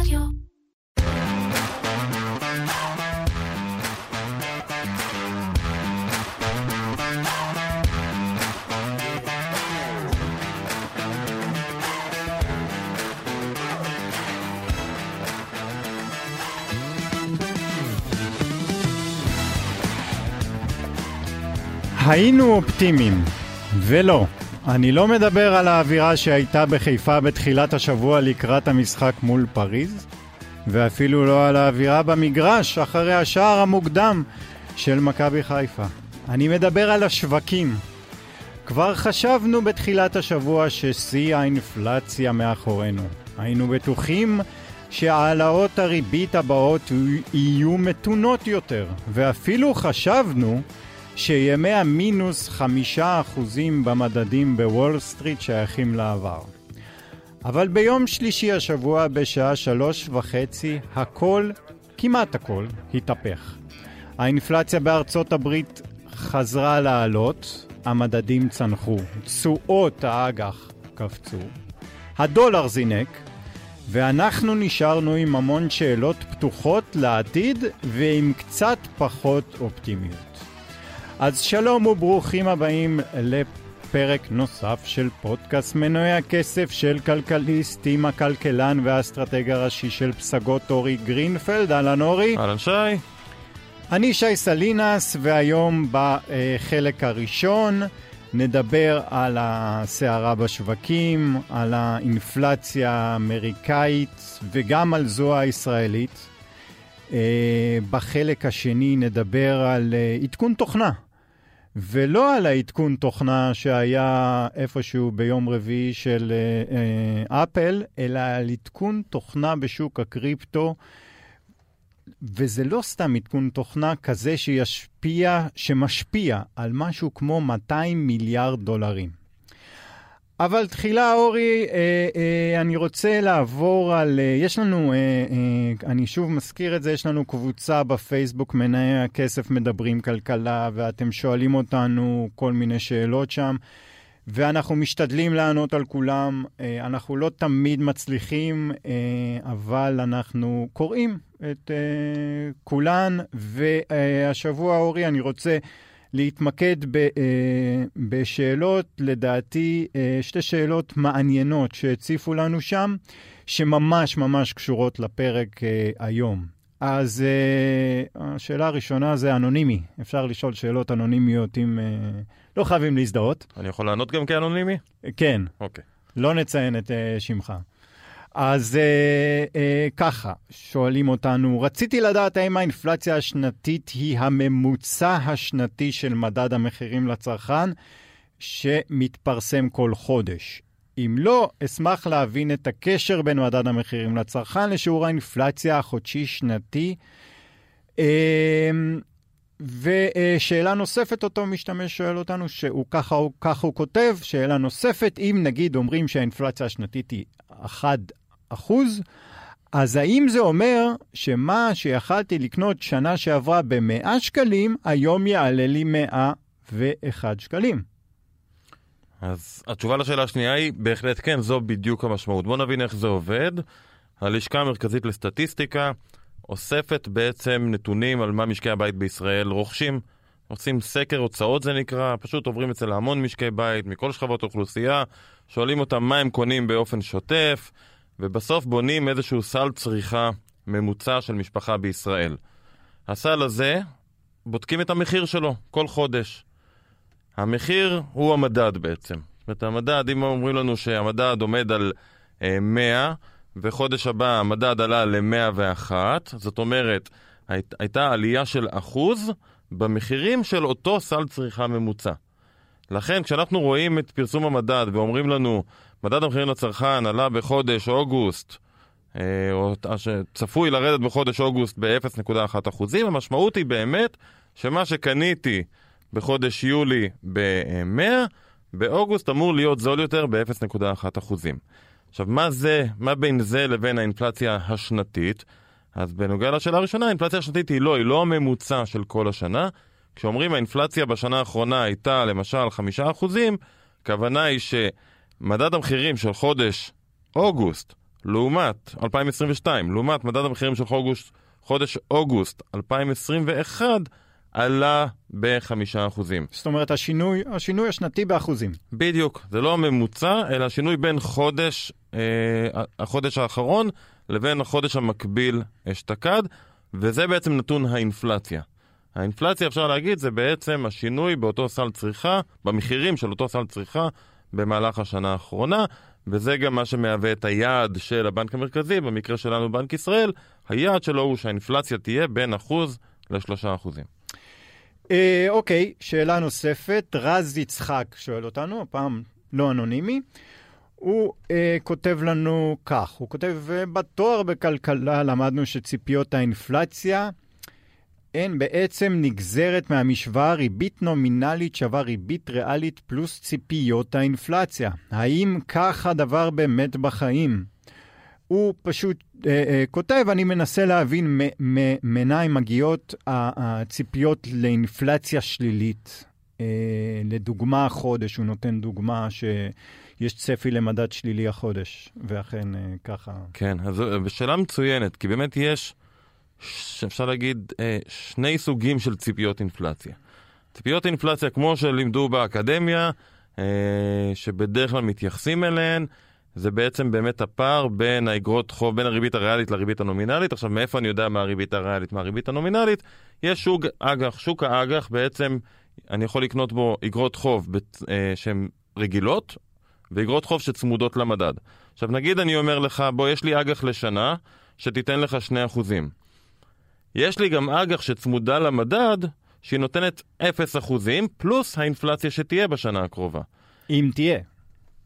רדיו. היינו אופטימיים, ולא. אני לא מדבר על האווירה שהייתה בחיפה בתחילת השבוע לקראת המשחק מול פריז, ואפילו לא על האווירה במגרש אחרי השער המוקדם של מכבי חיפה. אני מדבר על השווקים. כבר חשבנו בתחילת השבוע ששיא האינפלציה מאחורינו. היינו בטוחים שהעלאות הריבית הבאות יהיו מתונות יותר, ואפילו חשבנו שימי המינוס חמישה אחוזים במדדים בוול סטריט שייכים לעבר. אבל ביום שלישי השבוע בשעה שלוש וחצי הכל, כמעט הכל, התהפך. האינפלציה בארצות הברית חזרה לעלות, המדדים צנחו, תשואות האג"ח קפצו, הדולר זינק, ואנחנו נשארנו עם המון שאלות פתוחות לעתיד ועם קצת פחות אופטימיות. אז שלום וברוכים הבאים לפרק נוסף של פודקאסט מנועי הכסף של כלכליסט עם הכלכלן והאסטרטג הראשי של פסגות אורי גרינפלד. אהלן אורי. אהלן שי. אני שי סלינס, והיום בחלק הראשון נדבר על הסערה בשווקים, על האינפלציה האמריקאית וגם על זו הישראלית. בחלק השני נדבר על עדכון תוכנה. ולא על העדכון תוכנה שהיה איפשהו ביום רביעי של אה, אפל, אלא על עדכון תוכנה בשוק הקריפטו. וזה לא סתם עדכון תוכנה כזה שישפיע, שמשפיע על משהו כמו 200 מיליארד דולרים. אבל תחילה, אורי, אה, אה, אני רוצה לעבור על... אה, יש לנו, אה, אה, אני שוב מזכיר את זה, יש לנו קבוצה בפייסבוק, מנהי הכסף מדברים כלכלה, ואתם שואלים אותנו כל מיני שאלות שם, ואנחנו משתדלים לענות על כולם. אה, אנחנו לא תמיד מצליחים, אה, אבל אנחנו קוראים את אה, כולן, והשבוע, אורי, אני רוצה... להתמקד ב, אה, בשאלות, לדעתי, אה, שתי שאלות מעניינות שהציפו לנו שם, שממש ממש קשורות לפרק אה, היום. אז uh, השאלה הראשונה זה אנונימי. אפשר לשאול שאלות אנונימיות אם... Uh, לא חייבים להזדהות. אני יכול לענות גם כאנונימי? כן. אוקיי. לא נציין את uh, שמך. אז אה, אה, ככה, שואלים אותנו, רציתי לדעת האם האינפלציה השנתית היא הממוצע השנתי של מדד המחירים לצרכן שמתפרסם כל חודש. אם לא, אשמח להבין את הקשר בין מדד המחירים לצרכן לשיעור האינפלציה החודשי-שנתי. אה, ושאלה נוספת, אותו משתמש שואל אותנו, שהוא ככה הוא, ככה הוא כותב, שאלה נוספת, אם נגיד אומרים שהאינפלציה השנתית היא 1 אחוז, אז האם זה אומר שמה שיכלתי לקנות שנה שעברה ב-100 שקלים, היום יעלה לי 101 שקלים? אז התשובה לשאלה השנייה היא, בהחלט כן, זו בדיוק המשמעות. בואו נבין איך זה עובד. הלשכה המרכזית לסטטיסטיקה אוספת בעצם נתונים על מה משקי הבית בישראל רוכשים. עושים סקר הוצאות זה נקרא, פשוט עוברים אצל המון משקי בית מכל שכבות אוכלוסייה, שואלים אותם מה הם קונים באופן שוטף, ובסוף בונים איזשהו סל צריכה ממוצע של משפחה בישראל. הסל הזה, בודקים את המחיר שלו כל חודש. המחיר הוא המדד בעצם. זאת אומרת, המדד, אם אומרים לנו שהמדד עומד על אה, 100, וחודש הבא המדד עלה ל-101, זאת אומרת, היית, הייתה עלייה של אחוז במחירים של אותו סל צריכה ממוצע. לכן, כשאנחנו רואים את פרסום המדד ואומרים לנו, מדד המחירים לצרכן עלה בחודש אוגוסט, אה, או צפוי לרדת בחודש אוגוסט ב-0.1%, המשמעות היא באמת שמה שקניתי בחודש יולי ב-100, באוגוסט אמור להיות זול יותר ב-0.1%. עכשיו, מה זה, מה בין זה לבין האינפלציה השנתית? אז בנוגע לשאלה הראשונה, האינפלציה השנתית היא לא, היא לא הממוצע של כל השנה. כשאומרים האינפלציה בשנה האחרונה הייתה למשל 5%, הכוונה היא ש... מדד המחירים של חודש אוגוסט לעומת 2022, לעומת מדד המחירים של אוגוסט, חודש אוגוסט 2021, עלה בחמישה אחוזים. זאת אומרת, השינוי, השינוי השנתי באחוזים. בדיוק, זה לא הממוצע, אלא השינוי בין חודש, אה, החודש האחרון לבין החודש המקביל אשתקד, וזה בעצם נתון האינפלציה. האינפלציה, אפשר להגיד, זה בעצם השינוי באותו סל צריכה, במחירים של אותו סל צריכה במהלך השנה האחרונה, וזה גם מה שמהווה את היעד של הבנק המרכזי, במקרה שלנו בנק ישראל, היעד שלו הוא שהאינפלציה תהיה בין אחוז לשלושה אחוזים. אה, אוקיי, שאלה נוספת. רז יצחק שואל אותנו, הפעם לא אנונימי. הוא אה, כותב לנו כך, הוא כותב, אה, בתואר בכלכלה למדנו שציפיות האינפלציה הן בעצם נגזרת מהמשוואה ריבית נומינלית שווה ריבית ריאלית פלוס ציפיות האינפלציה. האם כך הדבר באמת בחיים? הוא פשוט אה, אה, כותב, אני מנסה להבין מנין מגיעות הציפיות לאינפלציה שלילית. אה, לדוגמה, החודש, הוא נותן דוגמה שיש צפי למדד שלילי החודש, ואכן אה, ככה. כן, אז אה, שאלה מצוינת, כי באמת יש, אפשר להגיד, אה, שני סוגים של ציפיות אינפלציה. ציפיות אינפלציה, כמו שלימדו באקדמיה, אה, שבדרך כלל מתייחסים אליהן, זה בעצם באמת הפער בין האגרות חוב, בין הריבית הריאלית לריבית הנומינלית. עכשיו, מאיפה אני יודע מה הריבית הריאלית, מה הריבית הנומינלית? יש שוק אג"ח, שוק האג"ח בעצם, אני יכול לקנות בו אגרות חוב אה, שהן רגילות, ואגרות חוב שצמודות למדד. עכשיו, נגיד אני אומר לך, בוא, יש לי אג"ח לשנה, שתיתן לך 2%. יש לי גם אג"ח שצמודה למדד, שהיא נותנת 0% פלוס האינפלציה שתהיה בשנה הקרובה. אם תהיה.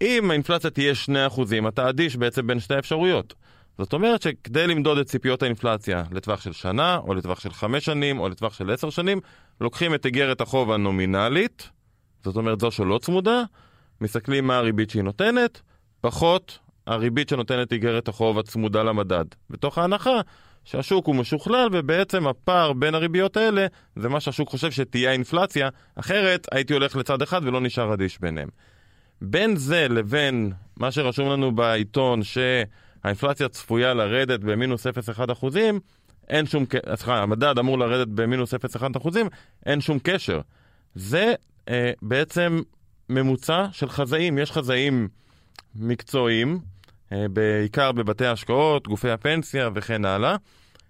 אם האינפלציה תהיה 2%, אתה אדיש בעצם בין שתי האפשרויות. זאת אומרת שכדי למדוד את ציפיות האינפלציה לטווח של שנה, או לטווח של חמש שנים, או לטווח של עשר שנים, לוקחים את איגרת החוב הנומינלית, זאת אומרת זו שלא צמודה, מסתכלים מה הריבית שהיא נותנת, פחות הריבית שנותנת איגרת החוב הצמודה למדד. בתוך ההנחה שהשוק הוא משוכלל, ובעצם הפער בין הריביות האלה זה מה שהשוק חושב שתהיה האינפלציה, אחרת הייתי הולך לצד אחד ולא נשאר אדיש ביניהם. בין זה לבין מה שרשום לנו בעיתון שהאינפלציה צפויה לרדת במינוס 0.1 אחוזים, אין שום, סליחה, המדד אמור לרדת במינוס 0.1 אחוזים, אין שום קשר. זה אה, בעצם ממוצע של חזאים. יש חזאים מקצועיים, בעיקר בבתי ההשקעות, גופי הפנסיה וכן הלאה,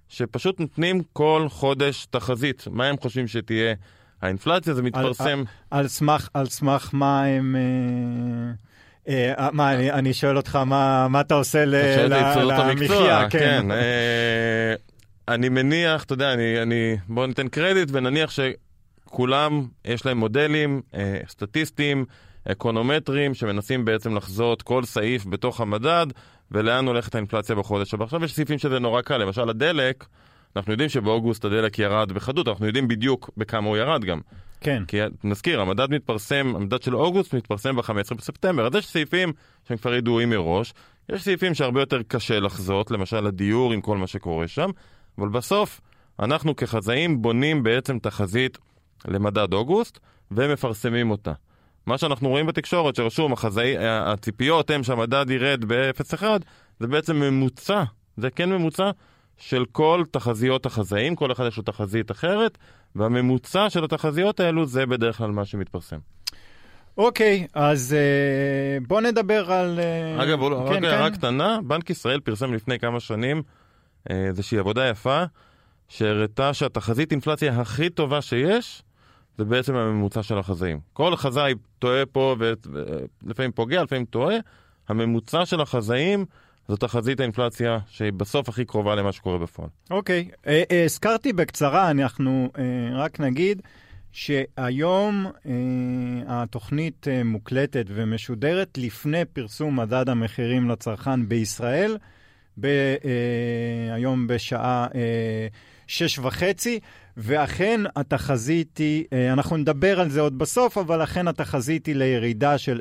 שפשוט נותנים כל חודש תחזית, מה הם חושבים שתהיה האינפלציה, זה מתפרסם... על, על, על, סמך, על סמך מה הם... אה, אה, אה מה, אני, אני שואל אותך, מה, מה אתה עושה למחיה? כן. כן אה, אני מניח, אתה יודע, אני, אני, בוא ניתן קרדיט ונניח שכולם, יש להם מודלים אה, סטטיסטיים, אקונומטריים, שמנסים בעצם לחזות כל סעיף בתוך המדד, ולאן הולכת האינפלציה בחודש. אבל עכשיו יש סעיפים שזה נורא קל, למשל הדלק, אנחנו יודעים שבאוגוסט הדלק ירד בחדות, אנחנו יודעים בדיוק בכמה הוא ירד גם. כן. כי נזכיר, המדד מתפרסם, המדד של אוגוסט מתפרסם ב-15 בספטמבר, אז יש סעיפים שהם כבר ידועים מראש, יש סעיפים שהרבה יותר קשה לחזות, למשל הדיור עם כל מה שקורה שם, אבל בסוף אנחנו כחזאים בונים בעצם תחזית למדד אוגוסט ומפרסמים אותה. מה שאנחנו רואים בתקשורת שרשום, החזאי, הציפיות הן שהמדד ירד ב-0.1, זה בעצם ממוצע, זה כן ממוצע של כל תחזיות החזאים, כל אחד יש לו תחזית אחרת, והממוצע של התחזיות האלו זה בדרך כלל מה שמתפרסם. אוקיי, אז uh, בוא נדבר על... Uh, אגב, כן, רק כן. הערה קטנה, בנק ישראל פרסם לפני כמה שנים uh, איזושהי עבודה יפה, שהראתה שהתחזית אינפלציה הכי טובה שיש, זה בעצם הממוצע של החזאים. כל חזאי טועה פה ולפעמים פוגע, לפעמים טועה. הממוצע של החזאים זו תחזית האינפלציה שהיא בסוף הכי קרובה למה שקורה בפועל. אוקיי, okay. אה, uh, הזכרתי בקצרה, אנחנו uh, רק נגיד שהיום התוכנית מוקלטת ומשודרת לפני פרסום מדד המחירים לצרכן בישראל, ב, היום בשעה שש וחצי. ואכן התחזית היא, אה, אנחנו נדבר על זה עוד בסוף, אבל אכן התחזית היא לירידה של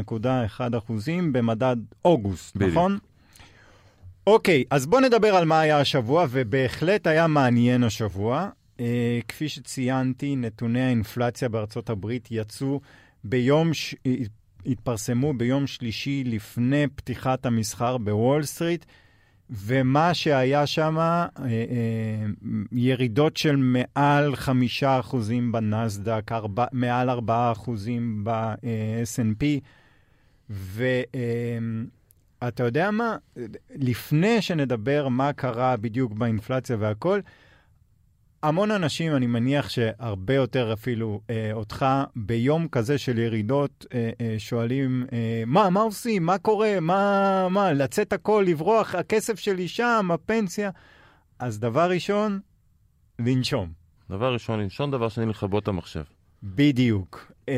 0.1 אחוזים במדד אוגוסט, בדיוק. נכון? אוקיי, אז בואו נדבר על מה היה השבוע, ובהחלט היה מעניין השבוע. אה, כפי שציינתי, נתוני האינפלציה בארצות הברית יצאו ביום, ש... התפרסמו ביום שלישי לפני פתיחת המסחר בוול סטריט, ומה שהיה שם, אה, אה, ירידות של מעל חמישה אחוזים בנסדק, ארבע, מעל ארבעה אחוזים ב-S&P, ואתה יודע מה? לפני שנדבר מה קרה בדיוק באינפלציה והכל, המון אנשים, אני מניח שהרבה יותר אפילו אה, אותך, ביום כזה של ירידות, אה, אה, שואלים, אה, מה, מה עושים? מה קורה? מה, מה, לצאת הכל, לברוח, הכסף שלי שם, הפנסיה? אז דבר ראשון, לנשום. דבר ראשון, לנשום, דבר שני, לכבות את המחשב. בדיוק. אה,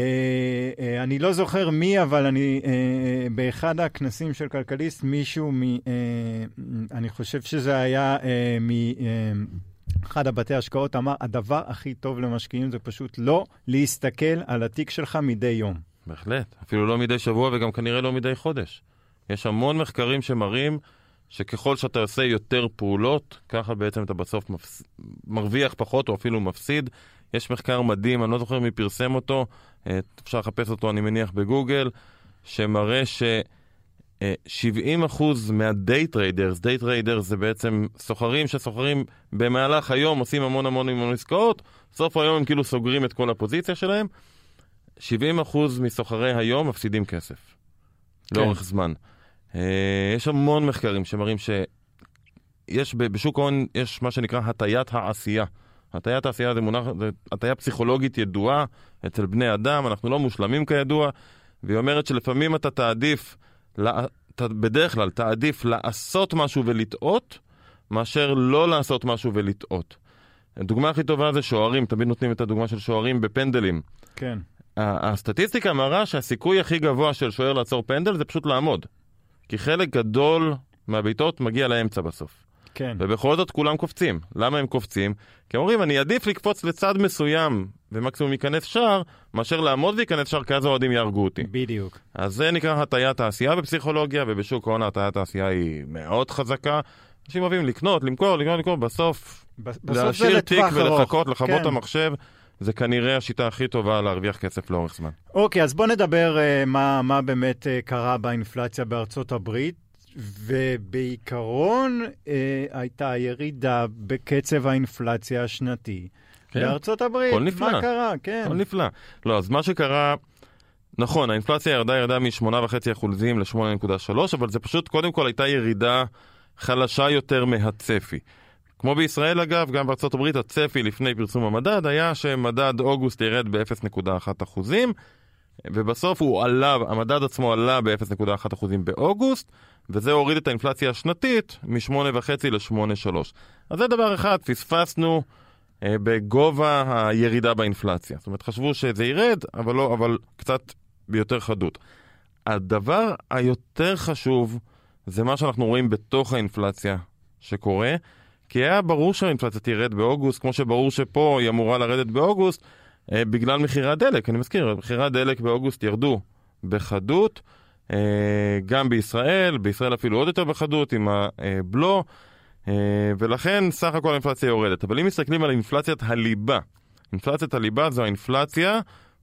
אה, אני לא זוכר מי, אבל אני, אה, באחד הכנסים של כלכליסט, מישהו מ... אה, אני חושב שזה היה אה, מ... אה, אחד הבתי השקעות אמר, הדבר הכי טוב למשקיעים זה פשוט לא להסתכל על התיק שלך מדי יום. בהחלט, אפילו לא מדי שבוע וגם כנראה לא מדי חודש. יש המון מחקרים שמראים שככל שאתה עושה יותר פעולות, ככה בעצם אתה בסוף מפס... מרוויח פחות או אפילו מפסיד. יש מחקר מדהים, אני לא זוכר מי פרסם אותו, אה, אפשר לחפש אותו אני מניח בגוגל, שמראה ש... 70% מה day traders, day traders זה בעצם סוחרים שסוחרים במהלך היום, עושים המון המון המון עסקאות, סוף היום הם כאילו סוגרים את כל הפוזיציה שלהם. 70% מסוחרי היום מפסידים כסף, כן. לאורך זמן. אה, יש המון מחקרים שמראים שיש בשוק ההון, יש מה שנקרא הטיית העשייה. הטיית העשייה זה מונח, זה הטיה פסיכולוגית ידועה אצל בני אדם, אנחנו לא מושלמים כידוע, והיא אומרת שלפעמים אתה תעדיף אתה בדרך כלל תעדיף לעשות משהו ולטעות, מאשר לא לעשות משהו ולטעות. הדוגמה הכי טובה זה שוערים, תמיד נותנים את הדוגמה של שוערים בפנדלים. כן. הסטטיסטיקה מראה שהסיכוי הכי גבוה של שוער לעצור פנדל זה פשוט לעמוד. כי חלק גדול מהבעיטות מגיע לאמצע בסוף. כן. ובכל זאת כולם קופצים. למה הם קופצים? כי הם אומרים, אני עדיף לקפוץ לצד מסוים ומקסימום ייכנס שער, מאשר לעמוד וייכנס שער, כי אז האוהדים יהרגו אותי. בדיוק. אז זה נקרא הטיית תעשייה בפסיכולוגיה, ובשוק ההון הטיית תעשייה היא מאוד חזקה. אנשים אוהבים לקנות, למכור, לקנות, למכור, בסוף, בסוף להשאיר תיק ולחכות, לכבות כן. המחשב. זה כנראה השיטה הכי טובה להרוויח כסף לאורך זמן. אוקיי, אז בוא נדבר uh, מה, מה באמת uh, קרה באינפלציה בארצות הברית. ובעיקרון אה, הייתה ירידה בקצב האינפלציה השנתי. כן. בארצות הברית, כל נפלא. מה קרה? כן. כל נפלא. לא, אז מה שקרה, נכון, האינפלציה ירדה, ירדה מ-8.5% ל-8.3, אבל זה פשוט, קודם כל הייתה ירידה חלשה יותר מהצפי. כמו בישראל אגב, גם בארצות הברית הצפי לפני פרסום המדד היה שמדד אוגוסט ירד ב-0.1%, ובסוף הוא עלה, המדד עצמו עלה ב-0.1% באוגוסט, וזה הוריד את האינפלציה השנתית מ-8.5 ל-8.3. אז זה דבר אחד, פספסנו אה, בגובה הירידה באינפלציה. זאת אומרת, חשבו שזה ירד, אבל לא, אבל קצת ביותר חדות. הדבר היותר חשוב זה מה שאנחנו רואים בתוך האינפלציה שקורה, כי היה ברור שהאינפלציה תרד באוגוסט, כמו שברור שפה היא אמורה לרדת באוגוסט, אה, בגלל מחירי הדלק. אני מזכיר, מחירי הדלק באוגוסט ירדו בחדות. אה, גם בישראל, בישראל אפילו עוד יותר בחדות עם הבלו, אה, ולכן סך הכל האינפלציה יורדת. אבל אם מסתכלים על אינפלציית הליבה, אינפלציית הליבה זו האינפלציה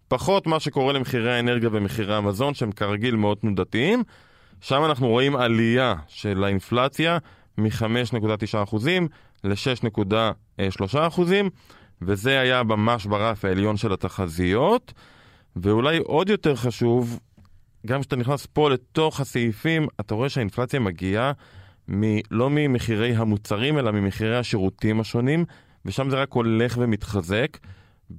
פחות מה שקורה למחירי האנרגיה ומחירי המזון, שהם כרגיל מאוד תנודתיים. שם אנחנו רואים עלייה של האינפלציה מ-5.9% ל-6.3%, וזה היה ממש ברף העליון של התחזיות. ואולי עוד יותר חשוב, גם כשאתה נכנס פה לתוך הסעיפים, אתה רואה שהאינפלציה מגיעה מ, לא ממחירי המוצרים, אלא ממחירי השירותים השונים, ושם זה רק הולך ומתחזק,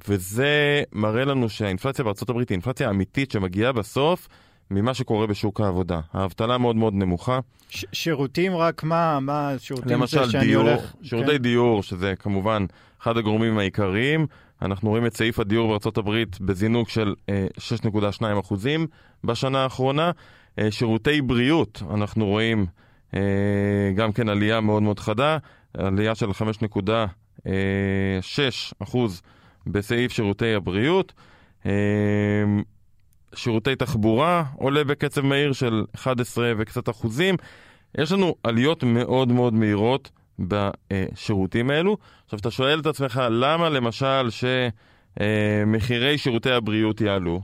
וזה מראה לנו שהאינפלציה בארה"ב היא אינפלציה אמיתית שמגיעה בסוף ממה שקורה בשוק העבודה. האבטלה מאוד מאוד נמוכה. ש- שירותים רק מה? מה שירותים למשל זה שאני דיור, הולך... שירותי כן? דיור, שזה כמובן אחד הגורמים העיקריים. אנחנו רואים את סעיף הדיור בארצות הברית בזינוק של 6.2 אה, אחוזים בשנה האחרונה. אה, שירותי בריאות, אנחנו רואים אה, גם כן עלייה מאוד מאוד חדה, עלייה של 5.6 אחוז בסעיף שירותי הבריאות. שירותי תחבורה עולה בקצב מהיר של 11 וקצת אחוזים. יש לנו עליות מאוד מאוד מהירות בשירותים האלו. עכשיו, אתה שואל את עצמך, למה למשל שמחירי שירותי הבריאות יעלו?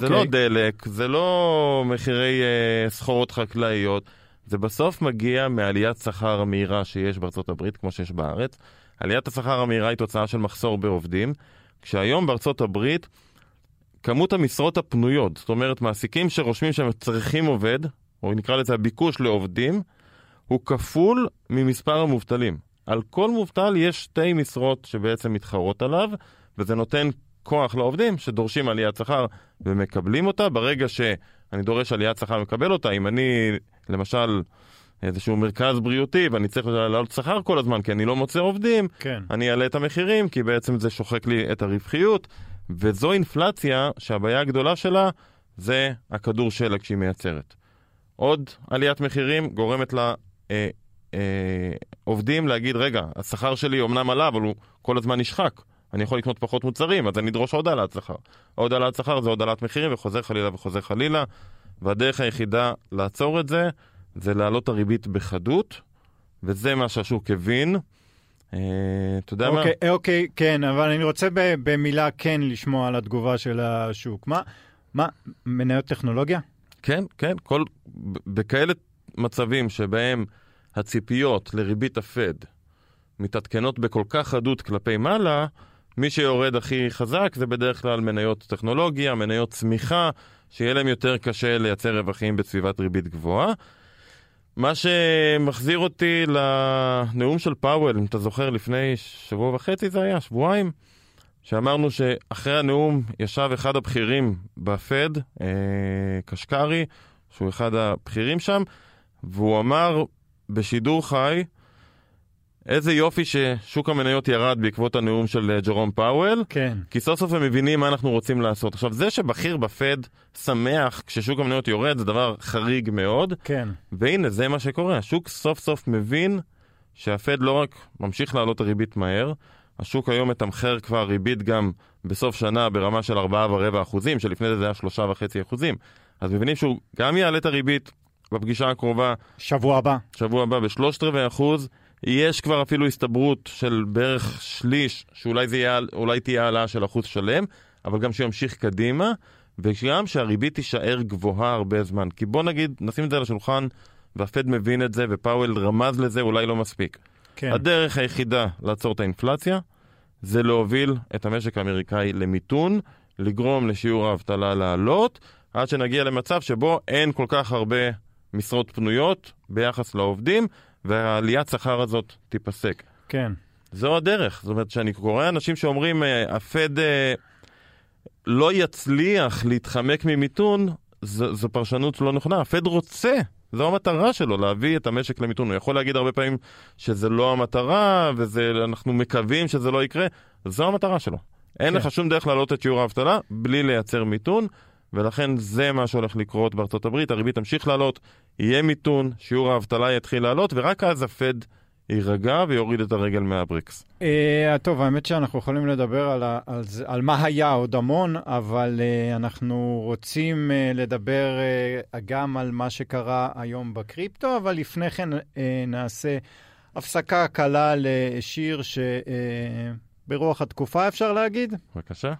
זה לא דלק, זה לא מחירי uh, סחורות חקלאיות, זה בסוף מגיע מעליית שכר המהירה שיש בארצות הברית, כמו שיש בארץ. עליית השכר המהירה היא תוצאה של מחסור בעובדים, כשהיום בארצות הברית כמות המשרות הפנויות, זאת אומרת מעסיקים שרושמים שהם צריכים עובד, או נקרא לזה הביקוש לעובדים, הוא כפול ממספר המובטלים. על כל מובטל יש שתי משרות שבעצם מתחרות עליו, וזה נותן כוח לעובדים שדורשים עליית שכר ומקבלים אותה. ברגע שאני דורש עליית שכר ומקבל אותה, אם אני למשל איזשהו מרכז בריאותי ואני צריך לעלות שכר כל הזמן כי אני לא מוצא עובדים, כן. אני אעלה את המחירים כי בעצם זה שוחק לי את הרווחיות. וזו אינפלציה שהבעיה הגדולה שלה זה הכדור שלג שהיא מייצרת. עוד עליית מחירים גורמת לעובדים אה, אה, להגיד, רגע, השכר שלי אומנם עלה, אבל הוא כל הזמן נשחק. אני יכול לקנות פחות מוצרים, אז אני אדרוש עוד העלאת שכר. עוד העלאת שכר זה עוד העלאת מחירים, וחוזר חלילה וחוזר חלילה. והדרך היחידה לעצור את זה, זה להעלות הריבית בחדות, וזה מה שהשוק הבין. אה, אתה יודע אוקיי, מה? אוקיי, כן, אבל אני רוצה במילה כן לשמוע על התגובה של השוק. מה, מה, מניות טכנולוגיה? כן, כן, כל, בכאלה מצבים שבהם הציפיות לריבית הפד מתעדכנות בכל כך חדות כלפי מעלה, מי שיורד הכי חזק זה בדרך כלל מניות טכנולוגיה, מניות צמיחה, שיהיה להם יותר קשה לייצר רווחים בסביבת ריבית גבוהה. מה שמחזיר אותי לנאום של פאוול, אם אתה זוכר, לפני שבוע וחצי זה היה, שבועיים, שאמרנו שאחרי הנאום ישב אחד הבכירים בפד, אה, קשקרי, שהוא אחד הבכירים שם, והוא אמר בשידור חי, איזה יופי ששוק המניות ירד בעקבות הנאום של אה, ג'רום פאוול. כן. כי סוף סוף הם מבינים מה אנחנו רוצים לעשות. עכשיו, זה שבכיר בפד שמח כששוק המניות יורד זה דבר חריג מאוד. כן. והנה, זה מה שקורה. השוק סוף סוף מבין שהפד לא רק ממשיך לעלות הריבית מהר, השוק היום מתמחר כבר ריבית גם בסוף שנה ברמה של 4.4 אחוזים, שלפני זה זה היה 3.5 אחוזים. אז מבינים שהוא גם יעלה את הריבית בפגישה הקרובה. שבוע הבא. שבוע הבא בשלושת רבעי אחוז. יש כבר אפילו הסתברות של בערך שליש, שאולי יהיה, תהיה העלאה של אחוז שלם, אבל גם שימשיך קדימה, וגם שהריבית תישאר גבוהה הרבה זמן. כי בוא נגיד, נשים את זה על השולחן, והפד מבין את זה, ופאוול רמז לזה, אולי לא מספיק. כן. הדרך היחידה לעצור את האינפלציה, זה להוביל את המשק האמריקאי למיתון, לגרום לשיעור האבטלה לעלות, עד שנגיע למצב שבו אין כל כך הרבה משרות פנויות ביחס לעובדים, והעליית שכר הזאת תיפסק. כן. זו הדרך. זאת אומרת, כשאני קורא אנשים שאומרים, אה, הפד אה, לא יצליח להתחמק ממיתון, זו, זו פרשנות לא נכונה. הפד רוצה, זו המטרה שלו, להביא את המשק למיתון. הוא יכול להגיד הרבה פעמים שזה לא המטרה, ואנחנו מקווים שזה לא יקרה, זו המטרה שלו. אין כן. לך שום דרך להעלות את שיעור האבטלה בלי לייצר מיתון. ולכן זה מה שהולך לקרות בארצות הברית, הריבית תמשיך לעלות, יהיה מיתון, שיעור האבטלה יתחיל לעלות, ורק אז הפד יירגע ויוריד את הרגל מהבריקס. Uh, טוב, האמת שאנחנו יכולים לדבר על, על, על מה היה עוד המון, אבל uh, אנחנו רוצים uh, לדבר גם על מה שקרה היום בקריפטו, אבל לפני כן נעשה הפסקה קלה לשיר שברוח התקופה, אפשר להגיד? בבקשה.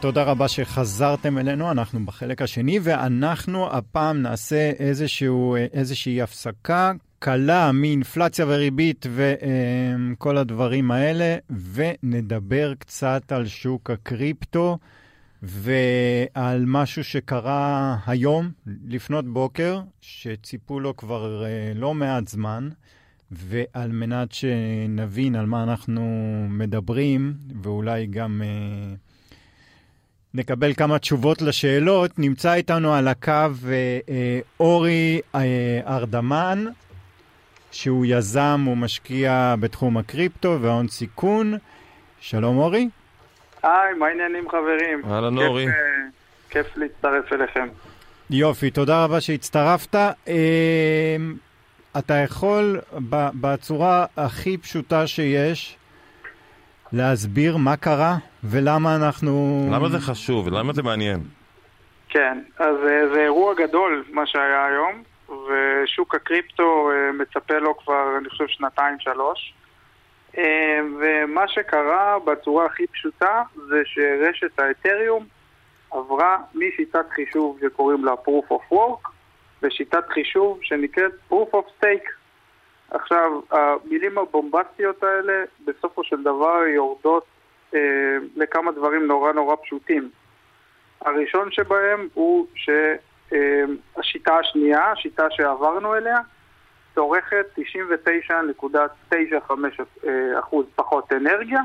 תודה רבה שחזרתם אלינו, אנחנו בחלק השני, ואנחנו הפעם נעשה איזשהו, איזושהי הפסקה קלה מאינפלציה וריבית וכל הדברים האלה, ונדבר קצת על שוק הקריפטו ועל משהו שקרה היום, לפנות בוקר, שציפו לו כבר אה, לא מעט זמן. ועל מנת שנבין על מה אנחנו מדברים, ואולי גם אה, נקבל כמה תשובות לשאלות. נמצא איתנו על הקו אה, אה, אורי אה, ארדמן, שהוא יזם ומשקיע בתחום הקריפטו וההון סיכון. שלום אורי. היי, מה העניינים חברים? אהלן אורי. כיף, אה, כיף להצטרף אליכם. יופי, תודה רבה שהצטרפת. אה, אתה יכול בצורה הכי פשוטה שיש להסביר מה קרה ולמה אנחנו... למה זה חשוב ולמה זה מעניין? כן, אז אה, זה אירוע גדול מה שהיה היום, ושוק הקריפטו אה, מצפה לו כבר, אני חושב, שנתיים-שלוש. אה, ומה שקרה בצורה הכי פשוטה זה שרשת האתריום עברה משיטת חישוב שקוראים לה proof of work לשיטת חישוב שנקראת proof of stake. עכשיו, המילים הבומבסטיות האלה בסופו של דבר יורדות אה, לכמה דברים נורא נורא פשוטים. הראשון שבהם הוא שהשיטה אה, השנייה, השיטה שעברנו אליה, צורכת 99.95% פחות אנרגיה,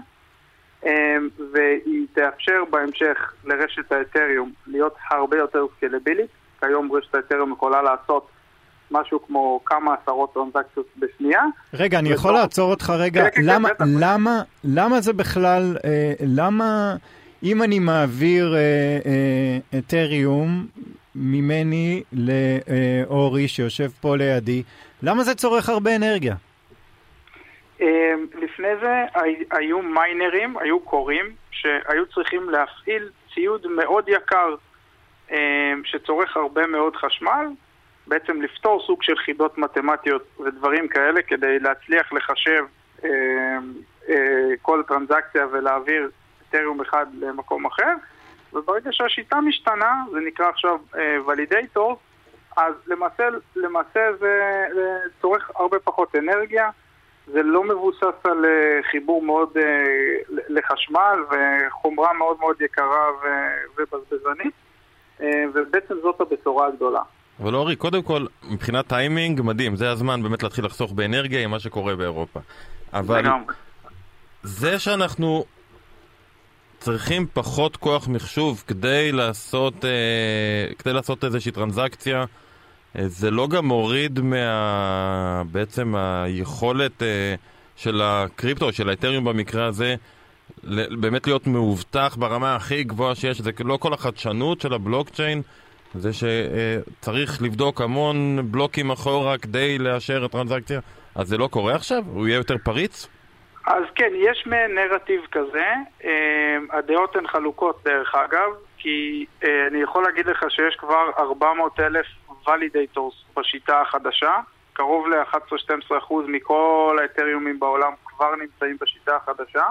אה, והיא תאפשר בהמשך לרשת האתריום להיות הרבה יותר סקלבילית. כיום רשת האתריום יכולה לעשות משהו כמו כמה עשרות טרנזקציות בשנייה. רגע, אני יכול לעצור אותך רגע? כן, כן, למה, כן, למה, למה זה בכלל, אה, למה אם אני מעביר אה, אה, אתריום ממני לאורי שיושב פה לידי, למה זה צורך הרבה אנרגיה? אה, לפני זה היו מיינרים, היו קוראים, שהיו צריכים להפעיל ציוד מאוד יקר אה, שצורך הרבה מאוד חשמל, בעצם לפתור סוג של חידות מתמטיות ודברים כאלה כדי להצליח לחשב אה, אה, כל טרנזקציה ולהעביר אתריום אחד למקום אחר. וברגע שהשיטה משתנה, זה נקרא עכשיו ולידייטור, אה, אז למעשה, למעשה זה, זה צורך הרבה פחות אנרגיה, זה לא מבוסס על אה, חיבור מאוד אה, לחשמל וחומרה מאוד מאוד יקרה ובזבזנית, אה, ובעצם זאת הבשורה הגדולה. אבל אורי, קודם כל, מבחינת טיימינג, מדהים, זה הזמן באמת להתחיל לחסוך באנרגיה עם מה שקורה באירופה. אבל זה שאנחנו צריכים פחות כוח מחשוב כדי לעשות, אה, כדי לעשות איזושהי טרנזקציה, אה, זה לא גם מוריד מה... בעצם היכולת אה, של הקריפטו, של האתריום במקרה הזה, באמת להיות מאובטח ברמה הכי גבוהה שיש, זה לא כל החדשנות של הבלוקצ'יין, זה שצריך לבדוק המון בלוקים אחורה כדי לאשר את הטרנזקציה, אז זה לא קורה עכשיו? הוא יהיה יותר פריץ? אז כן, יש מעין נרטיב כזה. אה, הדעות הן חלוקות דרך אגב, כי אה, אני יכול להגיד לך שיש כבר 400 אלף validators בשיטה החדשה. קרוב ל-11-12% מכל האתריומים בעולם כבר נמצאים בשיטה החדשה.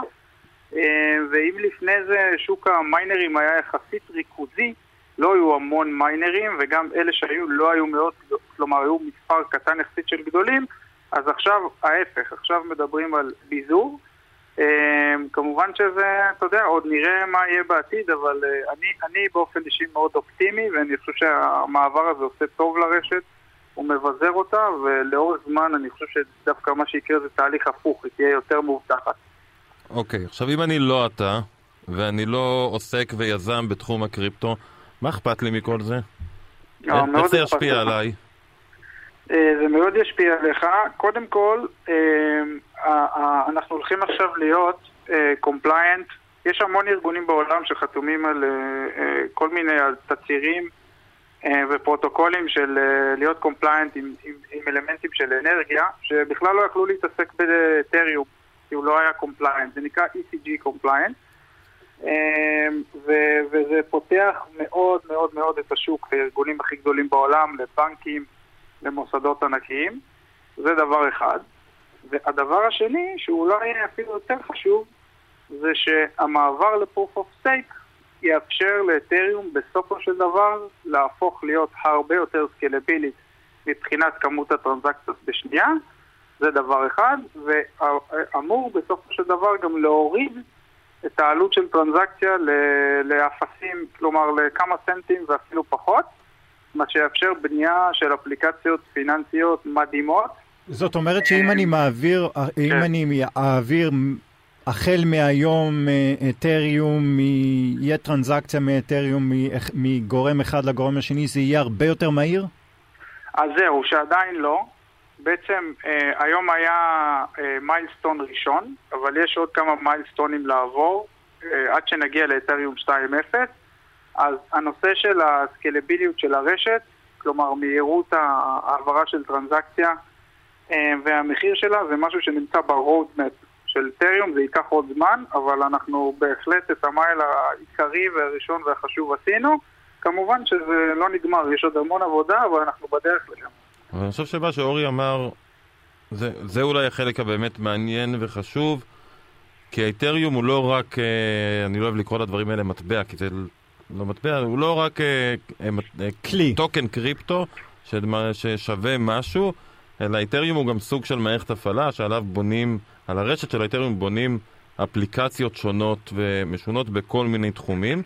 אה, ואם לפני זה שוק המיינרים היה יחסית ריכוזי, לא היו המון מיינרים, וגם אלה שהיו לא היו מאוד, כלומר היו מספר קטן יחסית של גדולים, אז עכשיו ההפך, עכשיו מדברים על ביזור. אה, כמובן שזה, אתה יודע, עוד נראה מה יהיה בעתיד, אבל אה, אני, אני באופן אישי מאוד אופטימי, ואני חושב שהמעבר הזה עושה טוב לרשת, הוא מבזר אותה, ולאורך זמן אני חושב שדווקא מה שיקרה זה תהליך הפוך, היא תהיה יותר מאובטחת. אוקיי, okay, עכשיו אם אני לא אתה, ואני לא עוסק ויזם בתחום הקריפטו, מה אכפת לי מכל זה? לא, איך זה ישפיע עליי? אה, זה מאוד ישפיע עליך. קודם כל, אה, אנחנו הולכים עכשיו להיות compliant. אה, יש המון ארגונים בעולם שחתומים על כל מיני תצהירים ופרוטוקולים של להיות compliant עם, עם, עם אלמנטים של אנרגיה, שבכלל לא יכלו להתעסק באתריום, כי הוא לא היה compliant. זה נקרא ESG compliant. וזה פותח מאוד מאוד מאוד את השוק לארגונים הכי גדולים בעולם, לבנקים, למוסדות ענקיים, זה דבר אחד. והדבר השני, שהוא לא אפילו יותר חשוב, זה שהמעבר ל-Proof of Stake יאפשר לאתריום בסופו של דבר להפוך להיות הרבה יותר סקלבילית מבחינת כמות הטרנזקציות בשנייה, זה דבר אחד, ואמור בסופו של דבר גם להוריד את העלות של טרנזקציה לאפסים, כלומר לכמה סנטים ואפילו פחות. מה שיאפשר בנייה של אפליקציות פיננסיות מדהימות. זאת אומרת שאם אני מעביר, אם כן. אני אעביר החל מהיום אתריום, יהיה טרנזקציה מאתריום מגורם אחד לגורם השני, זה יהיה הרבה יותר מהיר? אז זהו, שעדיין לא. בעצם אה, היום היה אה, מיילסטון ראשון, אבל יש עוד כמה מיילסטונים לעבור אה, עד שנגיע לאתריום 2.0. אז הנושא של הסקלביליות של הרשת, כלומר מהירות העברה של טרנזקציה אה, והמחיר שלה זה משהו שנמצא ברודמפ של טריום, זה ייקח עוד זמן, אבל אנחנו בהחלט את המייל העיקרי והראשון והחשוב עשינו. כמובן שזה לא נגמר, יש עוד המון עבודה, אבל אנחנו בדרך לשם. אני חושב שמה שאורי אמר, זה, זה אולי החלק הבאמת מעניין וחשוב, כי האתריום הוא לא רק, אה, אני לא אוהב לקרוא לדברים האלה מטבע, כי זה לא מטבע, הוא לא רק אה, אה, כלי. טוקן קריפטו ששווה משהו, אלא איתריום הוא גם סוג של מערכת הפעלה שעליו בונים, על הרשת של איתריום בונים אפליקציות שונות ומשונות בכל מיני תחומים,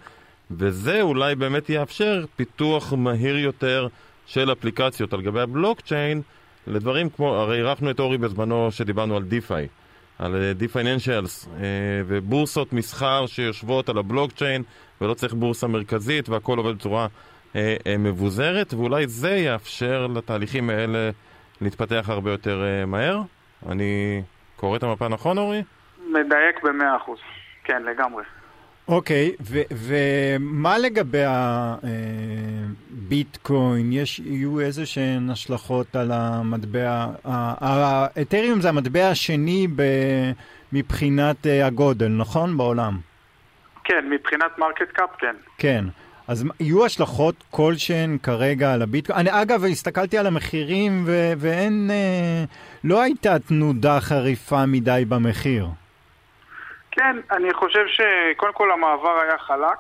וזה אולי באמת יאפשר פיתוח מהיר יותר של אפליקציות על גבי הבלוקצ'יין לדברים כמו, הרי אירחנו את אורי בזמנו שדיברנו על דיפיי. על די-פייננשיאלס אה, ובורסות מסחר שיושבות על הבלוקצ'יין ולא צריך בורסה מרכזית והכל עובד בצורה אה, אה, מבוזרת ואולי זה יאפשר לתהליכים האלה להתפתח הרבה יותר מהר. אני קורא את המפה נכון, אורי? מדייק במאה אחוז, כן, לגמרי. אוקיי, ומה לגבי הביטקוין? יש, יהיו איזה שהן השלכות על המטבע? האתריום זה המטבע השני ב, מבחינת אה, הגודל, נכון? בעולם. כן, מבחינת market cap, כן. כן. אז יהיו השלכות כלשהן כרגע על הביטקוין? אני אגב, הסתכלתי על המחירים ו- ואין, אה, לא הייתה תנודה חריפה מדי במחיר. כן, אני חושב שקודם כל המעבר היה חלק.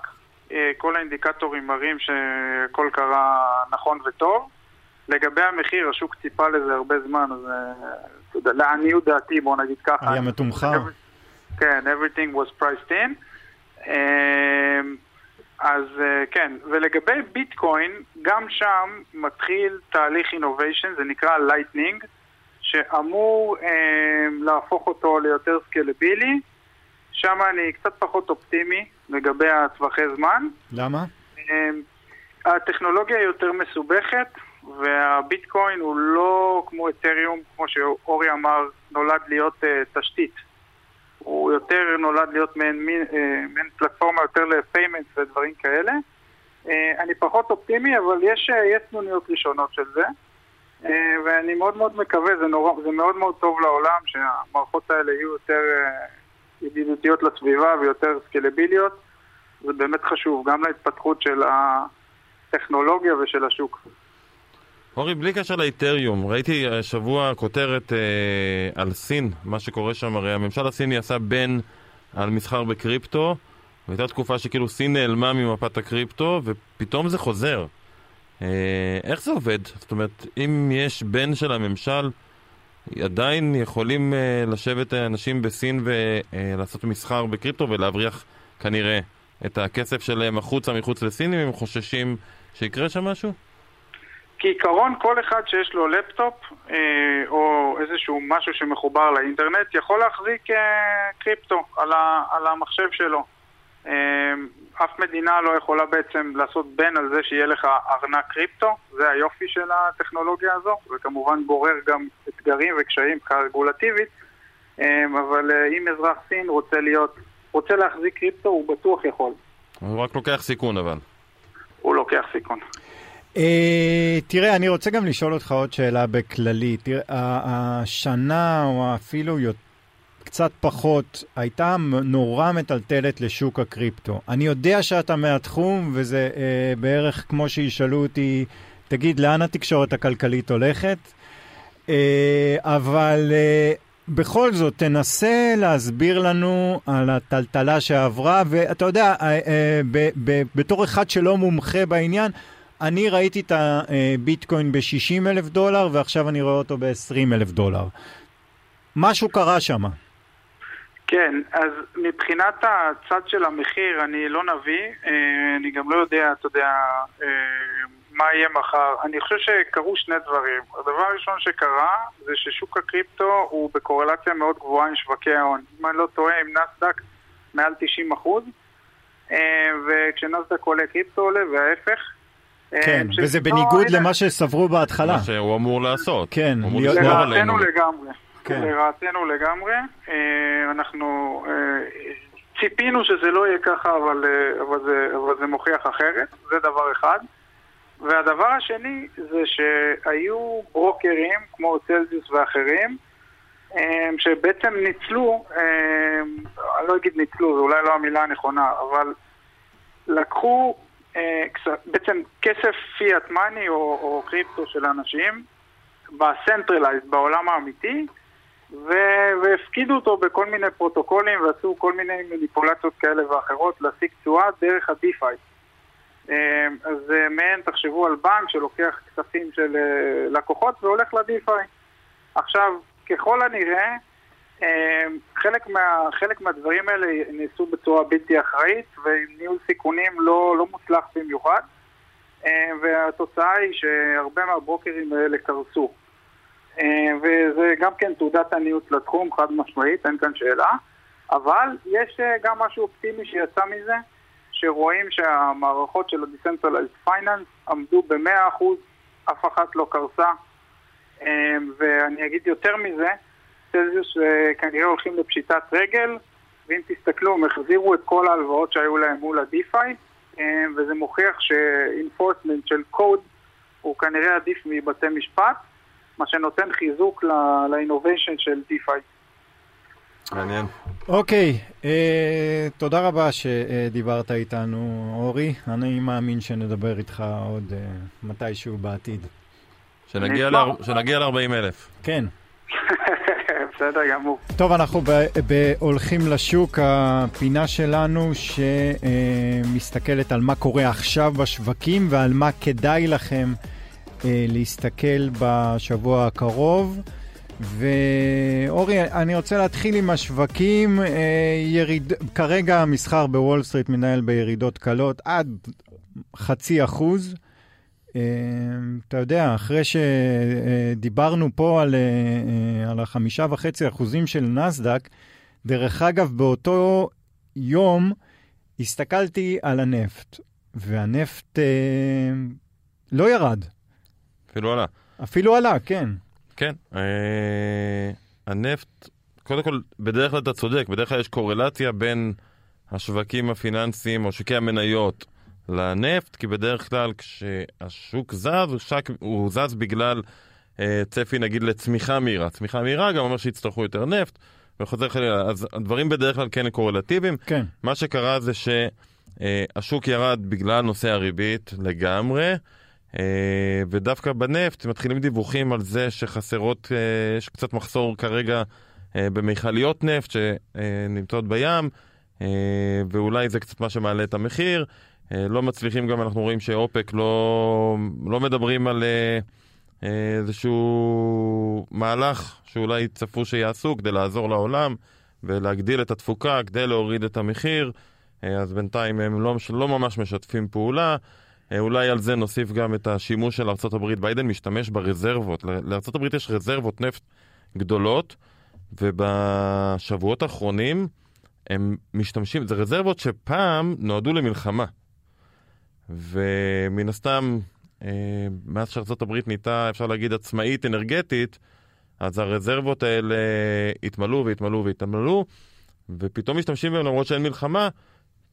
אה, כל האינדיקטורים מראים שהכל קרה נכון וטוב. לגבי המחיר, השוק ציפה לזה הרבה זמן, אז אה, לעניות דעתי, בוא נגיד ככה. היה מתומחר. כן, everything was priced in. אה, אז כן, ולגבי ביטקוין, גם שם מתחיל תהליך innovation, זה נקרא Lightning, שאמור להפוך אותו ליותר סקלבילי. שם אני קצת פחות אופטימי לגבי הטווחי זמן. למה? אמ, הטכנולוגיה היא יותר מסובכת, והביטקוין הוא לא כמו אתריום, כמו שאורי אמר, נולד להיות uh, תשתית. הוא יותר נולד להיות מעין, מעין, uh, מעין פלטפורמה יותר לפיימנט ודברים כאלה. Uh, אני פחות אופטימי, אבל יש, uh, יש תנוניות ראשונות של זה. Uh, ואני מאוד מאוד מקווה, זה, נורא, זה מאוד מאוד טוב לעולם שהמערכות האלה יהיו יותר... Uh, ידידותיות לסביבה ויותר סקלביליות, זה באמת חשוב, גם להתפתחות של הטכנולוגיה ושל השוק. אורי, בלי קשר לאיתריום, ראיתי השבוע כותרת אה, על סין, מה שקורה שם, הרי הממשל הסיני עשה בין על מסחר בקריפטו, והייתה תקופה שכאילו סין נעלמה ממפת הקריפטו, ופתאום זה חוזר. אה, איך זה עובד? זאת אומרת, אם יש ban של הממשל, עדיין יכולים אה, לשבת אנשים בסין ולעשות אה, מסחר בקריפטו ולהבריח כנראה את הכסף שלהם החוצה מחוץ לסין אם הם חוששים שיקרה שם משהו? כעיקרון כל אחד שיש לו לפטופ אה, או איזשהו משהו שמחובר לאינטרנט יכול להחזיק אה, קריפטו על, ה, על המחשב שלו. אה, אף מדינה לא יכולה בעצם לעשות בין על זה שיהיה לך ארנק קריפטו, זה היופי של הטכנולוגיה הזו, וכמובן גורר גם אתגרים וקשיים רגולטיבית, אמ, אבל אה, אם אזרח סין רוצה להיות, רוצה להחזיק קריפטו, הוא בטוח יכול. הוא רק לוקח סיכון אבל. הוא לוקח סיכון. Uh, תראה, אני רוצה גם לשאול אותך עוד שאלה בכללי. תראה, השנה, או אפילו יותר... קצת פחות, הייתה נורא מטלטלת לשוק הקריפטו. אני יודע שאתה מהתחום, וזה אה, בערך כמו שישאלו אותי, תגיד, לאן התקשורת הכלכלית הולכת? אה, אבל אה, בכל זאת, תנסה להסביר לנו על הטלטלה שעברה, ואתה יודע, אה, אה, ב, ב, בתור אחד שלא מומחה בעניין, אני ראיתי את הביטקוין ב-60 אלף דולר, ועכשיו אני רואה אותו ב-20 אלף דולר. משהו קרה שם. כן, אז מבחינת הצד של המחיר, אני לא נביא, אה, אני גם לא יודע, אתה יודע, אה, מה יהיה מחר. אני חושב שקרו שני דברים. הדבר הראשון שקרה זה ששוק הקריפטו הוא בקורלציה מאוד גבוהה עם שווקי ההון. אם אני לא טועה, עם נסדק מעל 90 אחוז, אה, וכשנסדק עולה קריפטו עולה וההפך. כן, וזה בניגוד למה שסברו בהתחלה. מה שהוא אמור לעשות. כן, לרעתנו לגמרי. כן. לרעתנו לגמרי. אה, אנחנו אה, ציפינו שזה לא יהיה ככה, אבל, אה, אבל, זה, אבל זה מוכיח אחרת, זה דבר אחד. והדבר השני זה שהיו ברוקרים כמו צלזיוס ואחרים שבעצם ניצלו, אני לא אגיד ניצלו, זו אולי לא המילה הנכונה, אבל לקחו בעצם כסף fiat money או, או קריפטו של אנשים ב centralized, בעולם האמיתי, והפקידו אותו בכל מיני פרוטוקולים ועשו כל מיני מניפולציות כאלה ואחרות להשיג תשואה דרך ה-DeFi. אז מעין, תחשבו על בנק שלוקח כספים של לקוחות והולך ל-DeFi. עכשיו, ככל הנראה, חלק, מה, חלק מהדברים האלה נעשו בצורה בלתי אחראית ועם ניהול סיכונים לא, לא מוצלח במיוחד. אה, והתוצאה היא שהרבה מהברוקרים האלה קרסו. אה, וזה גם כן תעודת עניות לתחום, חד משמעית, אין כאן שאלה. אבל יש אה, גם משהו אופטימי שיצא מזה, שרואים שהמערכות של ה-Decentralized Finance עמדו ב-100%, אף אחת לא קרסה. ואני אגיד יותר מזה, סלזיוס כנראה הולכים לפשיטת רגל, ואם תסתכלו, הם החזירו את כל ההלוואות שהיו להם מול ה-DeFi, אה, וזה מוכיח שאינפורסמנט של קוד הוא כנראה עדיף מבתי משפט, מה שנותן חיזוק לאינוביישן של DeFi. מעניין. אוקיי, אה, תודה רבה שדיברת איתנו, אורי. אני מאמין שנדבר איתך עוד אה, מתישהו בעתיד. שנגיע ל-40 אלף. כן. בסדר גמור. טוב, אנחנו הולכים לשוק, הפינה שלנו שמסתכלת על מה קורה עכשיו בשווקים ועל מה כדאי לכם להסתכל בשבוע הקרוב. ואורי, אני רוצה להתחיל עם השווקים. אה, יריד... כרגע המסחר בוול סטריט מנהל בירידות קלות עד חצי אחוז. אמ, אתה יודע, אחרי שדיברנו פה על, אה, על החמישה וחצי אחוזים של נסדק, דרך אגב, באותו יום הסתכלתי על הנפט, והנפט אה, לא ירד. אפילו עלה. אפילו עלה, כן. כן. אה, הנפט, קודם כל, בדרך כלל אתה צודק, בדרך כלל יש קורלציה בין השווקים הפיננסיים או שוקי המניות. לנפט, כי בדרך כלל כשהשוק זז, הוא, שק, הוא זז בגלל אה, צפי נגיד לצמיחה מהירה. צמיחה מהירה גם אומר שיצטרכו יותר נפט, וחוזר חלילה. אז הדברים בדרך כלל כן קורלטיביים. כן. מה שקרה זה שהשוק ירד בגלל נושא הריבית לגמרי. Uh, ודווקא בנפט מתחילים דיווחים על זה שחסרות, uh, יש קצת מחסור כרגע uh, במכליות נפט שנמצאות בים, ואולי זה קצת מה שמעלה את המחיר. אה, לא מצליחים גם, אנחנו רואים שאופק לא, לא מדברים על אה, אה, איזשהו מהלך שאולי צפו שיעשו כדי לעזור לעולם ולהגדיל את התפוקה, כדי להוריד את המחיר. אז בינתיים הם לא, לא ממש משתפים פעולה. אולי על זה נוסיף גם את השימוש של ארה"ב. ביידן משתמש ברזרבות. לארה"ב יש רזרבות נפט גדולות, ובשבועות האחרונים הם משתמשים, זה רזרבות שפעם נועדו למלחמה. ומן הסתם, אה, מאז הברית נהייתה, אפשר להגיד, עצמאית אנרגטית, אז הרזרבות האלה התמלאו והתמלאו והתמלאו, ופתאום משתמשים בהם למרות שאין מלחמה,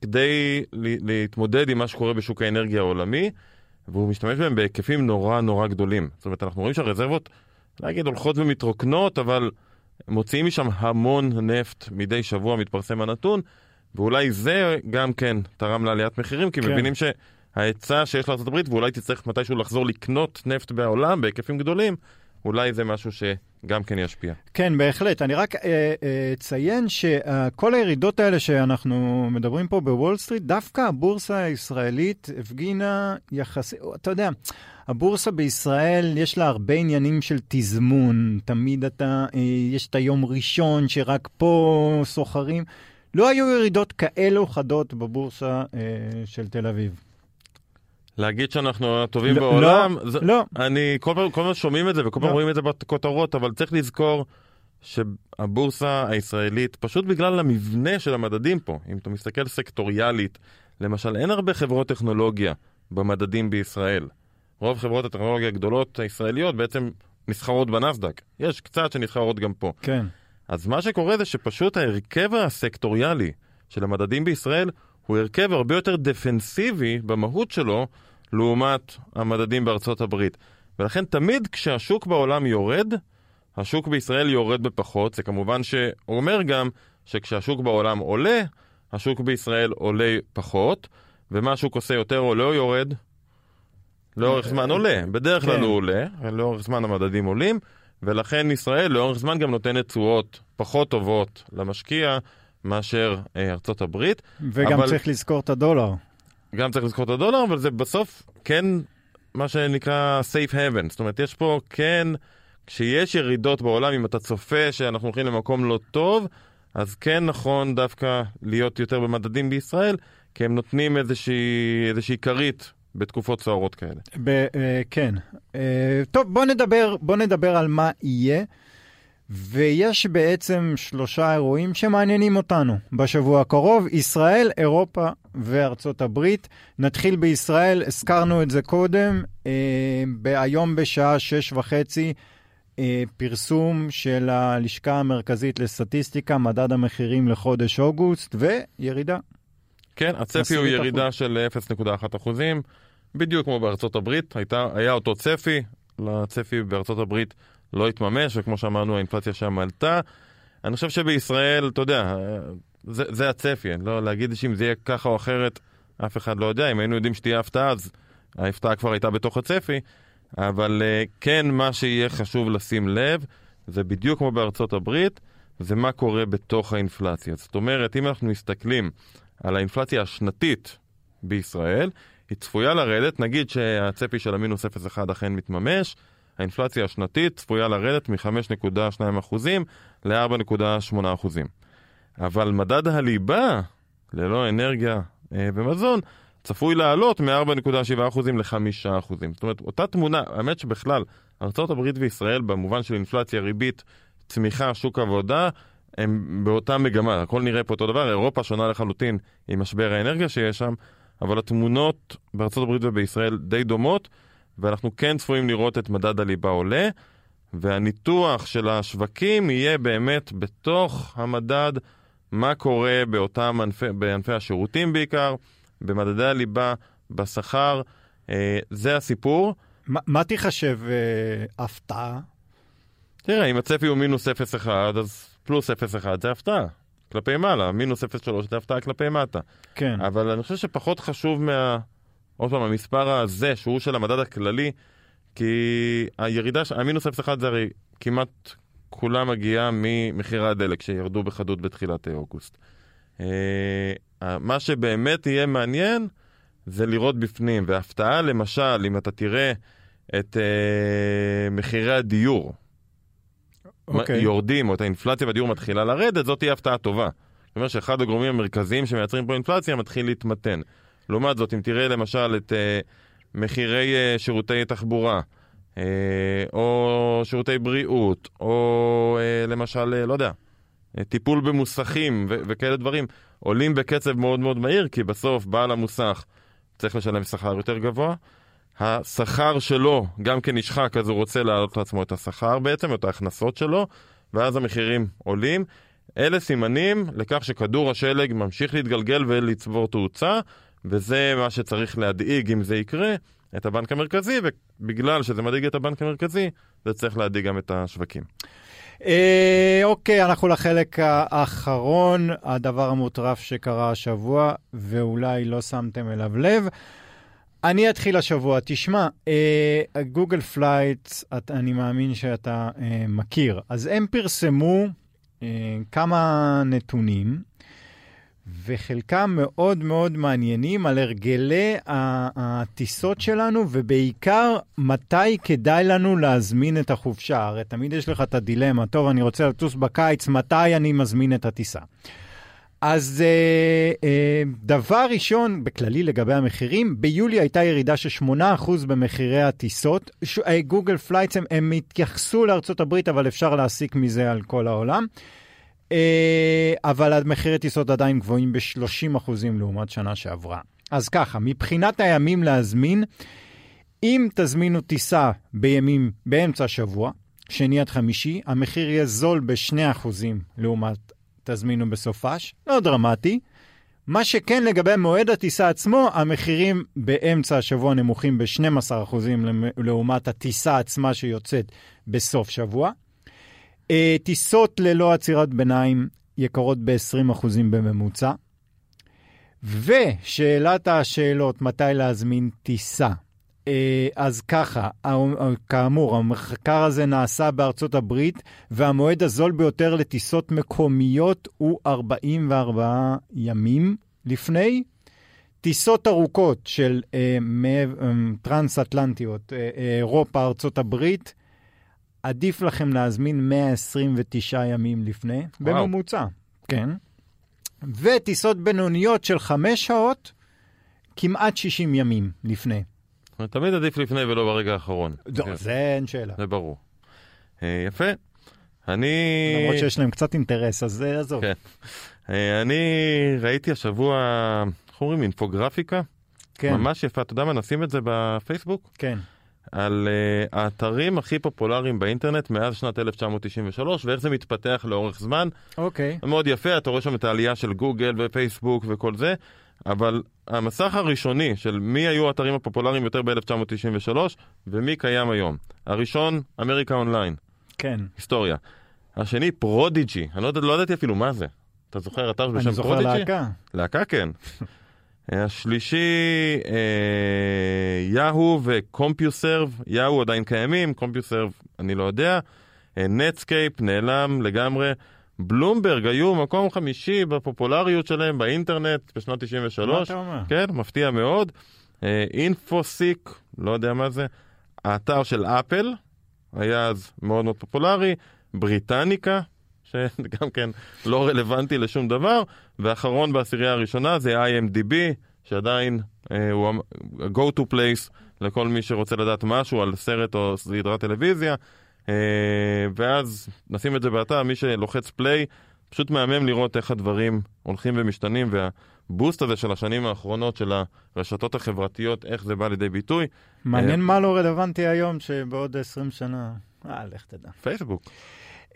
כדי להתמודד עם מה שקורה בשוק האנרגיה העולמי, והוא משתמש בהם בהיקפים נורא נורא גדולים. זאת אומרת, אנחנו רואים שהרזרבות, להגיד, הולכות ומתרוקנות, אבל מוציאים משם המון נפט מדי שבוע, מתפרסם הנתון, ואולי זה גם כן תרם לעליית מחירים, כי כן. מבינים ש... ההיצע שיש לארה"ב, ואולי תצטרך מתישהו לחזור לקנות נפט בעולם בהיקפים גדולים, אולי זה משהו שגם כן ישפיע. כן, בהחלט. אני רק אה, אה, אציין שכל הירידות האלה שאנחנו מדברים פה בוול סטריט, דווקא הבורסה הישראלית הפגינה יחסי... אתה יודע, הבורסה בישראל, יש לה הרבה עניינים של תזמון. תמיד אתה, אה, יש את היום ראשון שרק פה סוחרים. לא היו ירידות כאלו חדות בבורסה אה, של תל אביב. להגיד שאנחנו הטובים לא, בעולם, לא, זה, לא. אני כל פעם, כל פעם שומעים את זה וכל פעם לא. רואים את זה בכותרות, אבל צריך לזכור שהבורסה הישראלית, פשוט בגלל המבנה של המדדים פה, אם אתה מסתכל סקטוריאלית, למשל אין הרבה חברות טכנולוגיה במדדים בישראל. רוב חברות הטכנולוגיה הגדולות הישראליות בעצם נסחרות בנסדק. יש קצת שנסחרות גם פה. כן. אז מה שקורה זה שפשוט ההרכב הסקטוריאלי של המדדים בישראל הוא הרכב הרבה יותר דפנסיבי במהות שלו לעומת המדדים בארצות הברית. ולכן תמיד כשהשוק בעולם יורד, השוק בישראל יורד בפחות. זה כמובן שאומר גם שכשהשוק בעולם עולה, השוק בישראל עולה פחות, ומה השוק עושה יותר עולה או יורד? לאורך זמן עולה. בדרך כלל כן. הוא עולה, לאורך זמן המדדים עולים, ולכן ישראל לאורך זמן גם נותנת תשואות פחות טובות למשקיע מאשר אה, ארצות הברית. וגם אבל... צריך לזכור את הדולר. גם צריך לזכור את הדולר, אבל זה בסוף כן מה שנקרא safe haven. זאת אומרת, יש פה כן, כשיש ירידות בעולם, אם אתה צופה שאנחנו הולכים למקום לא טוב, אז כן נכון דווקא להיות יותר במדדים בישראל, כי הם נותנים איזושהי, כרית בתקופות סוערות כאלה. ב- אה, כן. אה, טוב, בוא נדבר, בוא נדבר על מה יהיה. ויש בעצם שלושה אירועים שמעניינים אותנו בשבוע הקרוב, ישראל, אירופה וארצות הברית. נתחיל בישראל, הזכרנו את זה קודם, אה, היום בשעה שש וחצי, אה, פרסום של הלשכה המרכזית לסטטיסטיקה, מדד המחירים לחודש אוגוסט, וירידה. כן, הצפי הוא ירידה של 0.1 אחוזים, בדיוק כמו בארצות הברית, הייתה, היה אותו צפי, לצפי בארצות הברית לא התממש, וכמו שאמרנו, האינפלציה שם עלתה. אני חושב שבישראל, אתה יודע, זה, זה הצפי, לא להגיד שאם זה יהיה ככה או אחרת, אף אחד לא יודע. אם היינו יודעים שתהיה הפתעה, אז ההפתעה כבר הייתה בתוך הצפי. אבל אה, כן, מה שיהיה חשוב לשים לב, זה בדיוק כמו בארצות הברית, זה מה קורה בתוך האינפלציה. זאת אומרת, אם אנחנו מסתכלים על האינפלציה השנתית בישראל, היא צפויה לרדת, נגיד שהצפי של המינוס 0.1 אכן מתממש, האינפלציה השנתית צפויה לרדת מ-5.2% ל-4.8%. אבל מדד הליבה, ללא אנרגיה אה, ומזון, צפוי לעלות מ-4.7% ל-5%. זאת אומרת, אותה תמונה, האמת שבכלל, ארה"ב וישראל במובן של אינפלציה, ריבית, צמיחה, שוק עבודה, הם באותה מגמה, הכל נראה פה אותו דבר, אירופה שונה לחלוטין עם משבר האנרגיה שיש שם, אבל התמונות הברית ובישראל די דומות, ואנחנו כן צפויים לראות את מדד הליבה עולה, והניתוח של השווקים יהיה באמת בתוך המדד, מה קורה באותם ענפי, בענפי השירותים בעיקר, במדדי הליבה, בשכר, אה, זה הסיפור. ما, מה תיחשב אה, הפתעה? תראה, אם הצפי הוא מינוס 0.1, אז פלוס 0.1 זה הפתעה. כלפי מעלה, מינוס 0.3 זה הפתעה כלפי מטה. כן. אבל אני חושב שפחות חשוב מה... עוד פעם, המספר הזה, שהוא של המדד הכללי, כי הירידה, המינוס 0.1 זה הרי כמעט כולה מגיעה ממחירי הדלק שירדו בחדות בתחילת אוגוסט. אה, מה שבאמת יהיה מעניין זה לראות בפנים, והפתעה למשל, אם אתה תראה את אה, מחירי הדיור, okay. אוקיי. יורדים, או את האינפלציה בדיור מתחילה לרדת, זאת תהיה הפתעה טובה. זאת אומרת שאחד הגורמים המרכזיים שמייצרים פה אינפלציה מתחיל להתמתן. לעומת זאת, אם תראה למשל את uh, מחירי uh, שירותי תחבורה, uh, או שירותי בריאות, או למשל, לא יודע, טיפול במוסכים ו- וכאלה דברים, עולים בקצב מאוד מאוד מהיר, כי בסוף בעל המוסך צריך לשלם שכר יותר גבוה. השכר שלו גם כן נשחק, אז הוא רוצה להעלות לעצמו את השכר בעצם, את ההכנסות שלו, ואז המחירים עולים. אלה סימנים לכך שכדור השלג ממשיך להתגלגל ולצבור תאוצה, וזה מה שצריך להדאיג אם זה יקרה, את הבנק המרכזי, ובגלל שזה מדאיג את הבנק המרכזי, זה צריך להדאיג גם את השווקים. אה, אוקיי, אנחנו לחלק האחרון, הדבר המטורף שקרה השבוע, ואולי לא שמתם אליו לב. אני אתחיל השבוע. תשמע, Google אה, Flights, אני מאמין שאתה אה, מכיר. אז הם פרסמו אה, כמה נתונים, וחלקם מאוד מאוד מעניינים על הרגלי הטיסות שלנו, ובעיקר מתי כדאי לנו להזמין את החופשה. הרי תמיד יש לך את הדילמה, טוב, אני רוצה לטוס בקיץ, מתי אני מזמין את הטיסה? אז אה, אה, דבר ראשון, בכללי לגבי המחירים, ביולי הייתה ירידה של 8% במחירי הטיסות. אה, Google Flights, הם, הם התייחסו הברית, אבל אפשר להסיק מזה על כל העולם. אה, אבל המחירי טיסות עדיין גבוהים ב-30% לעומת שנה שעברה. אז ככה, מבחינת הימים להזמין, אם תזמינו טיסה בימים באמצע השבוע, שני עד חמישי, המחיר יהיה זול ב-2% לעומת תזמינו בסופש, לא דרמטי. מה שכן לגבי מועד הטיסה עצמו, המחירים באמצע השבוע נמוכים ב-12% לעומת הטיסה עצמה שיוצאת בסוף שבוע. Uh, טיסות ללא עצירת ביניים יקרות ב-20% בממוצע. ושאלת השאלות, מתי להזמין טיסה? אה, אז ככה, כאמור, המחקר הזה נעשה בארצות הברית, והמועד הזול ביותר לטיסות מקומיות הוא 44 ימים לפני. טיסות ארוכות של אה, אה, טרנס-אטלנטיות, אה, אה, אירופה, ארצות הברית, עדיף לכם להזמין 129 ימים לפני, וואו. בממוצע, כן. וטיסות בינוניות של חמש שעות, כמעט 60 ימים לפני. תמיד עדיף לפני ולא ברגע האחרון. לא, כן, זה אין שאלה. זה ברור. אה, יפה. אני... למרות שיש להם קצת אינטרס, אז אה, עזוב. כן. אה, אני ראיתי השבוע, איך אומרים, אינפוגרפיקה? כן, ממש יפה. אתה יודע מה, נשים את זה בפייסבוק? כן. על uh, האתרים הכי פופולריים באינטרנט מאז שנת 1993 ואיך זה מתפתח לאורך זמן. אוקיי. זה מאוד יפה, אתה רואה שם את העלייה של גוגל ופייסבוק וכל זה, אבל המסך הראשוני של מי היו האתרים הפופולריים יותר ב-1993 ומי קיים היום. הראשון, אמריקה אונליין, כן. היסטוריה. השני, Prodigy, אני לא, לא ידעתי אפילו מה זה. אתה זוכר אתר בשם אני זוכר Prodigy? להקה. להקה כן. השלישי, אה, Yahoo ו CompuServe, יאהו עדיין קיימים, CompuServe אני לא יודע, אה, Netscape נעלם לגמרי, בלומברג היו מקום חמישי בפופולריות שלהם באינטרנט בשנת 93, מה אתה אומר? כן, מפתיע מאוד, אה, Infoseek, לא יודע מה זה, האתר של אפל היה אז מאוד מאוד פופולרי, בריטניקה, שגם כן לא רלוונטי לשום דבר, ואחרון בעשירייה הראשונה זה IMDB, שעדיין אה, הוא ה-go to place לכל מי שרוצה לדעת משהו על סרט או סדרת טלוויזיה, אה, ואז נשים את זה באתר, מי שלוחץ פליי, פשוט מהמם לראות איך הדברים הולכים ומשתנים, והבוסט הזה של השנים האחרונות של הרשתות החברתיות, איך זה בא לידי ביטוי. מעניין אה, מה לא רלוונטי היום שבעוד 20 שנה... אה, לך תדע. פייסבוק.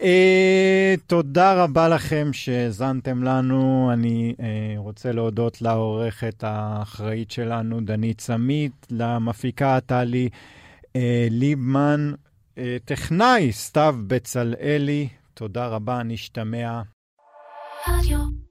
אה, תודה רבה לכם שהאזנתם לנו. אני אה, רוצה להודות לעורכת האחראית שלנו, דנית סמית, למפיקה טלי אה, ליבמן, אה, טכנאי סתיו בצלאלי. תודה רבה, נשתמע. רדיו.